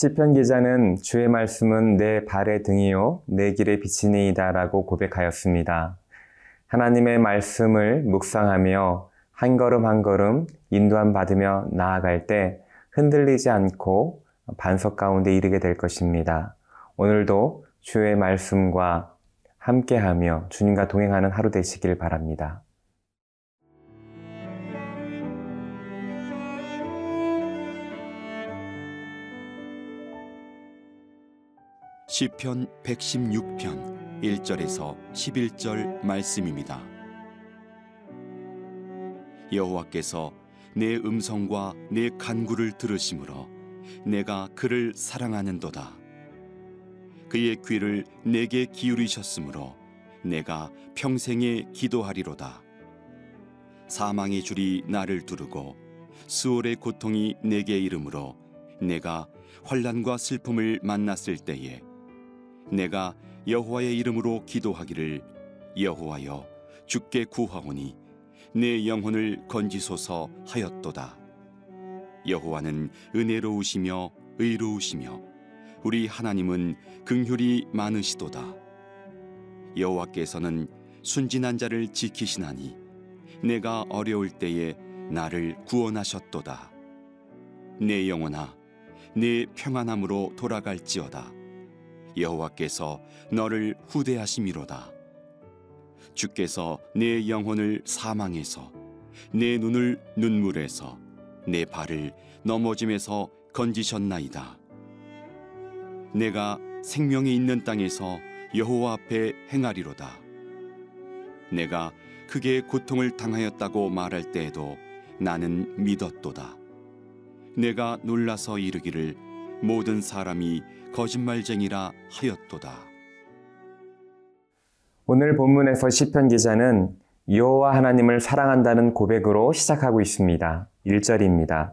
시편 기자는 주의 말씀은 내 발의 등이요 내 길의 빛이니이다라고 고백하였습니다. 하나님의 말씀을 묵상하며 한 걸음 한 걸음 인도함 받으며 나아갈 때 흔들리지 않고 반석 가운데 이르게 될 것입니다. 오늘도 주의 말씀과 함께하며 주님과 동행하는 하루 되시길 바랍니다. 시편 116편 1절에서 11절 말씀입니다. 여호와께서 내 음성과 내 간구를 들으심으로 내가 그를 사랑하는도다. 그의 귀를 내게 기울이셨으므로 내가 평생에 기도하리로다. 사망의 줄이 나를 두르고 수월의 고통이 내게 이르므로 내가 환란과 슬픔을 만났을 때에 내가 여호와의 이름으로 기도하기를 여호와여 주께 구하오니 내 영혼을 건지소서 하였도다. 여호와는 은혜로우시며 의로우시며 우리 하나님은 긍휼이 많으시도다. 여호와께서는 순진한 자를 지키시나니 내가 어려울 때에 나를 구원하셨도다. 내 영혼아 내 평안함으로 돌아갈지어다. 여호와께서 너를 후대하심이로다. 주께서 내 영혼을 사망에서 내 눈을 눈물에서 내 발을 넘어짐에서 건지셨나이다. 내가 생명이 있는 땅에서 여호와 앞에 행하리로다. 내가 크게 고통을 당하였다고 말할 때에도 나는 믿었도다. 내가 놀라서 이르기를 모든 사람이 거짓말쟁이라 하였도다. 오늘 본문에서 시편 기자는 여호와 하나님을 사랑한다는 고백으로 시작하고 있습니다. 1절입니다.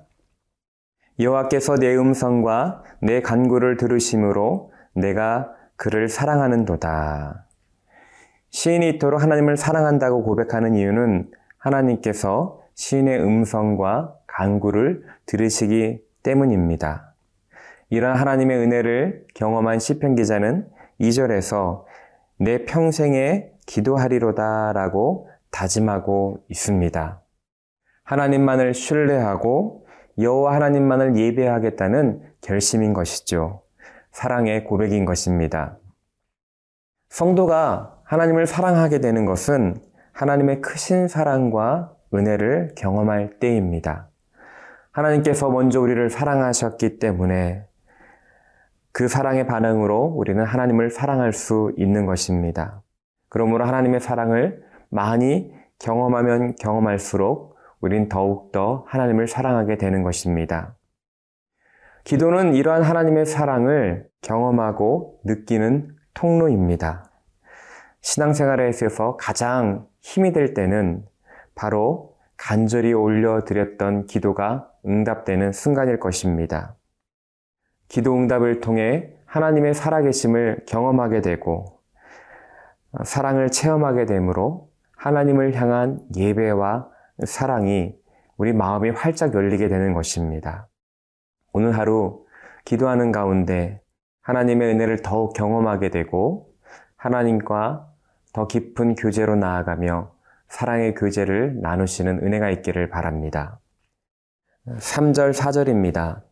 여호와께서 내 음성과 내 간구를 들으심으로 내가 그를 사랑하는도다. 시인이 이토록 하나님을 사랑한다고 고백하는 이유는 하나님께서 시인의 음성과 간구를 들으시기 때문입니다. 이런 하나님의 은혜를 경험한 시편 기자는 2절에서 내 평생에 기도하리로다라고 다짐하고 있습니다. 하나님만을 신뢰하고 여호와 하나님만을 예배하겠다는 결심인 것이죠. 사랑의 고백인 것입니다. 성도가 하나님을 사랑하게 되는 것은 하나님의 크신 사랑과 은혜를 경험할 때입니다. 하나님께서 먼저 우리를 사랑하셨기 때문에 그 사랑의 반응으로 우리는 하나님을 사랑할 수 있는 것입니다. 그러므로 하나님의 사랑을 많이 경험하면 경험할수록 우린 더욱더 하나님을 사랑하게 되는 것입니다. 기도는 이러한 하나님의 사랑을 경험하고 느끼는 통로입니다. 신앙생활에 있어서 가장 힘이 될 때는 바로 간절히 올려드렸던 기도가 응답되는 순간일 것입니다. 기도 응답을 통해 하나님의 살아계심을 경험하게 되고 사랑을 체험하게 되므로 하나님을 향한 예배와 사랑이 우리 마음이 활짝 열리게 되는 것입니다. 오늘 하루 기도하는 가운데 하나님의 은혜를 더욱 경험하게 되고 하나님과 더 깊은 교제로 나아가며 사랑의 교제를 나누시는 은혜가 있기를 바랍니다. 3절, 4절입니다.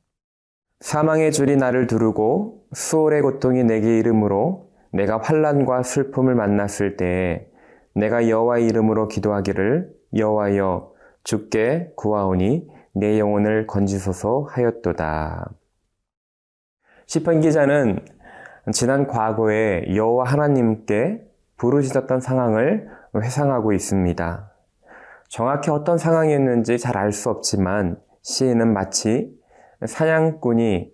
사망의 줄이 나를 두르고 수월의 고통이 내게 이름으로 내가 환란과 슬픔을 만났을 때에 내가 여호와의 이름으로 기도하기를 여호와여 주께 구하오니 내 영혼을 건지소서 하였도다. 시편 기자는 지난 과거에 여호와 하나님께 부르짖었던 상황을 회상하고 있습니다. 정확히 어떤 상황이었는지 잘 알 수 없지만 시인은 마치 사냥꾼이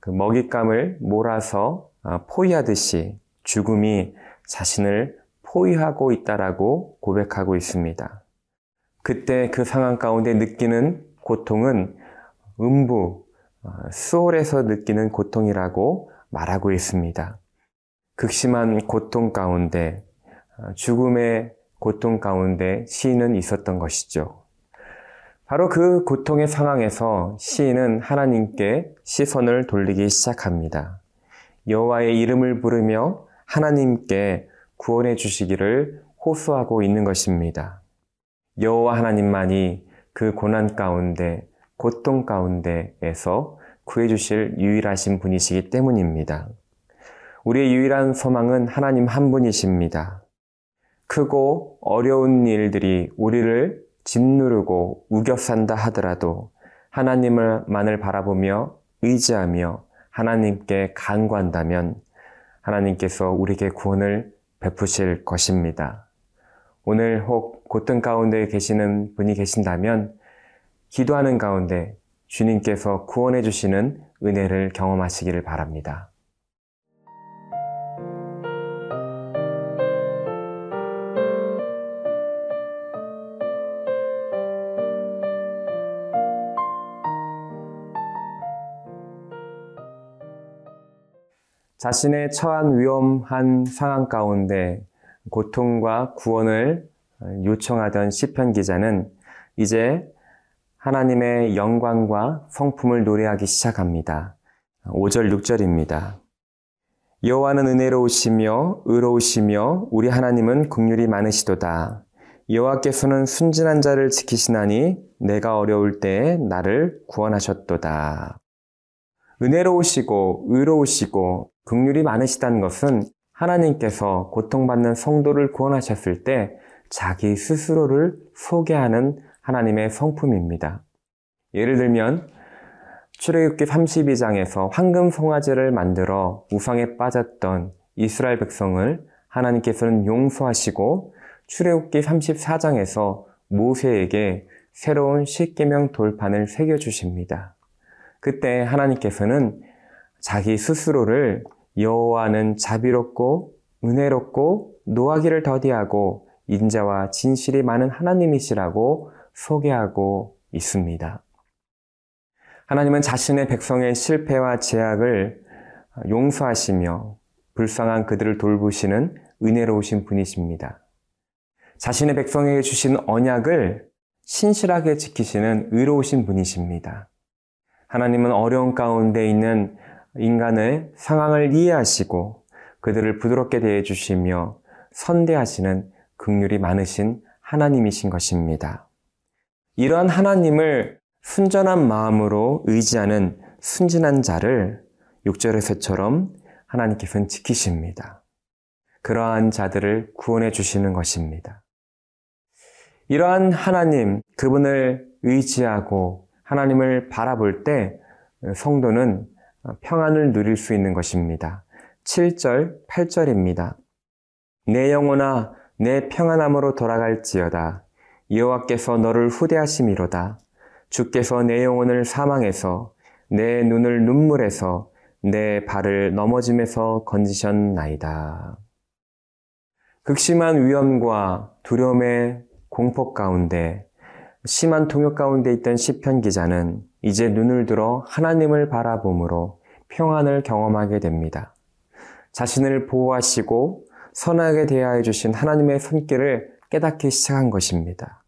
그 먹잇감을 몰아서 아, 포위하듯이 죽음이 자신을 포위하고 있다라고 고백하고 있습니다. 그때 그 상황 가운데 느끼는 고통은 음부, 아, 수월에서 느끼는 고통이라고 말하고 있습니다. 극심한 고통 가운데, 아, 죽음의 고통 가운데 시인은 있었던 것이죠. 바로 그 고통의 상황에서 시인은 하나님께 시선을 돌리기 시작합니다. 여호와의 이름을 부르며 하나님께 구원해 주시기를 호소하고 있는 것입니다. 여호와 하나님만이 그 고난 가운데, 고통 가운데에서 구해 주실 유일하신 분이시기 때문입니다. 우리의 유일한 소망은 하나님 한 분이십니다. 크고 어려운 일들이 우리를 짓누르고 우겨 산다 하더라도 하나님을만을 바라보며 의지하며 하나님께 간구한다면 하나님께서 우리에게 구원을 베푸실 것입니다. 오늘 혹 고통 가운데 계시는 분이 계신다면 기도하는 가운데 주님께서 구원해 주시는 은혜를 경험하시기를 바랍니다. 자신의 처한 위험한 상황 가운데 고통과 구원을 요청하던 시편 기자는 이제 하나님의 영광과 성품을 노래하기 시작합니다. 5절 6절입니다. 여호와는 은혜로우시며 의로우시며 우리 하나님은 긍휼이 많으시도다. 여호와께서는 순진한 자를 지키시나니 내가 어려울 때에 나를 구원하셨도다. 은혜로우시고 의로우시고 긍휼이 많으시다는 것은 하나님께서 고통받는 성도를 구원하셨을 때 자기 스스로를 소개하는 하나님의 성품입니다. 예를 들면 출애굽기 32장에서 황금 송아지를 만들어 우상에 빠졌던 이스라엘 백성을 하나님께서는 용서하시고 출애굽기 34장에서 모세에게 새로운 십계명 돌판을 새겨 주십니다. 그때 하나님께서는 자기 스스로를 여호와는 자비롭고 은혜롭고 노하기를 더디하고 인자와 진실이 많은 하나님이시라고 소개하고 있습니다. 하나님은 자신의 백성의 실패와 제약을 용서하시며 불쌍한 그들을 돌보시는 은혜로우신 분이십니다. 자신의 백성에게 주신 언약을 신실하게 지키시는 의로우신 분이십니다. 하나님은 어려운 가운데 있는 인간의 상황을 이해하시고 그들을 부드럽게 대해 주시며 선대하시는 극률이 많으신 하나님이신 것입니다. 이러한 하나님을 순전한 마음으로 의지하는 순진한 자를 6절에서처럼 하나님께서는 지키십니다. 그러한 자들을 구원해 주시는 것입니다. 이러한 하나님, 그분을 의지하고 하나님을 바라볼 때 성도는 평안을 누릴 수 있는 것입니다. 7절, 8절입니다. 내 영혼아, 내 평안함으로 돌아갈지어다. 여호와께서 너를 후대하심이로다. 주께서 내 영혼을 사망해서 내 눈을 눈물에서 내 발을 넘어짐에서 건지셨나이다. 극심한 위험과 두려움의 공포 가운데 심한 통역 가운데 있던 시편 기자는 이제 눈을 들어 하나님을 바라봄으로 평안을 경험하게 됩니다. 자신을 보호하시고 선하게 대하여 주신 하나님의 손길을 깨닫기 시작한 것입니다.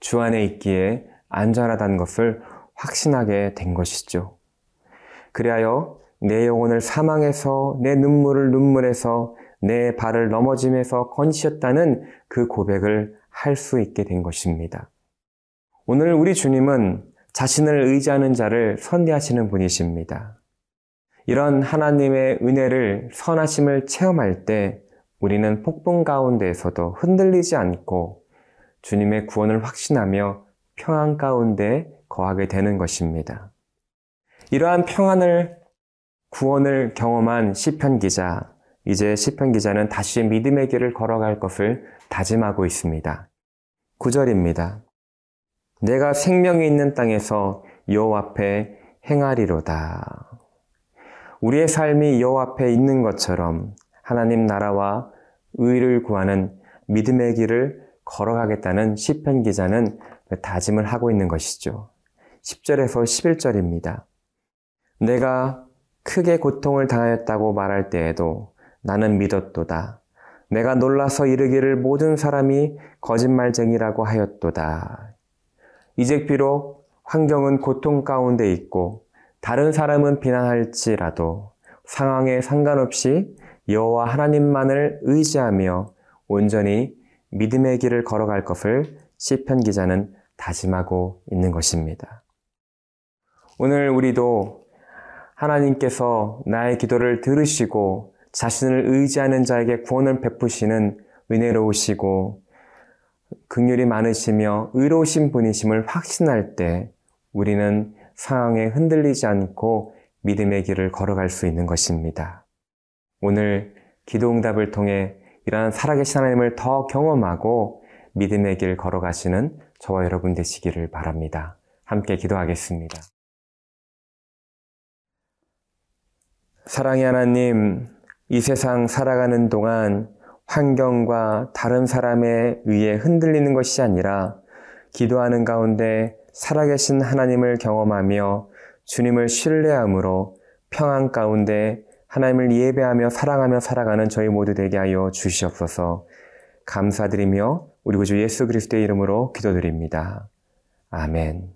주 안에 있기에 안전하다는 것을 확신하게 된 것이죠. 그리하여 내 영혼을 사망해서 내 눈물을 눈물에서 내 발을 넘어짐에서 건지셨다는 그 고백을 할 수 있게 된 것입니다. 오늘 우리 주님은 자신을 의지하는 자를 선대하시는 분이십니다. 이런 하나님의 은혜를 선하심을 체험할 때 우리는 폭풍 가운데에서도 흔들리지 않고 주님의 구원을 확신하며 평안 가운데 거하게 되는 것입니다. 이러한 평안을 구원을 경험한 시편 기자, 이제 시편 기자는 다시 믿음의 길을 걸어갈 것을 다짐하고 있습니다. 9절입니다. 내가 생명이 있는 땅에서 여호와 앞에 행하리로다. 우리의 삶이 여호와 앞에 있는 것처럼 하나님 나라와 의를 구하는 믿음의 길을 걸어가겠다는 시편 기자는 다짐을 하고 있는 것이죠. 10절에서 11절입니다. 내가 크게 고통을 당하였다고 말할 때에도 나는 믿었도다. 내가 놀라서 이르기를 모든 사람이 거짓말쟁이라고 하였도다. 이제 비록 환경은 고통 가운데 있고 다른 사람은 비난할지라도 상황에 상관없이 여호와 하나님만을 의지하며 온전히 믿음의 길을 걸어갈 것을 시편 기자는 다짐하고 있는 것입니다. 오늘 우리도 하나님께서 나의 기도를 들으시고 자신을 의지하는 자에게 구원을 베푸시는 은혜로우시고 긍휼이 많으시며 의로우신 분이심을 확신할 때 우리는 상황에 흔들리지 않고 믿음의 길을 걸어갈 수 있는 것입니다. 오늘 기도 응답을 통해 이러한 살아계신 하나님을 더 경험하고 믿음의 길 걸어가시는 저와 여러분 되시기를 바랍니다. 함께 기도하겠습니다. 사랑의 하나님, 이 세상 살아가는 동안 환경과 다른 사람에 의해 흔들리는 것이 아니라 기도하는 가운데 살아계신 하나님을 경험하며 주님을 신뢰함으로 평안 가운데 하나님을 예배하며 사랑하며 살아가는 저희 모두 되게 하여 주시옵소서 감사드리며 우리 구주 예수 그리스도의 이름으로 기도드립니다. 아멘.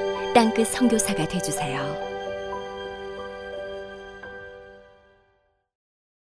땅끝 선교사가 되주세요.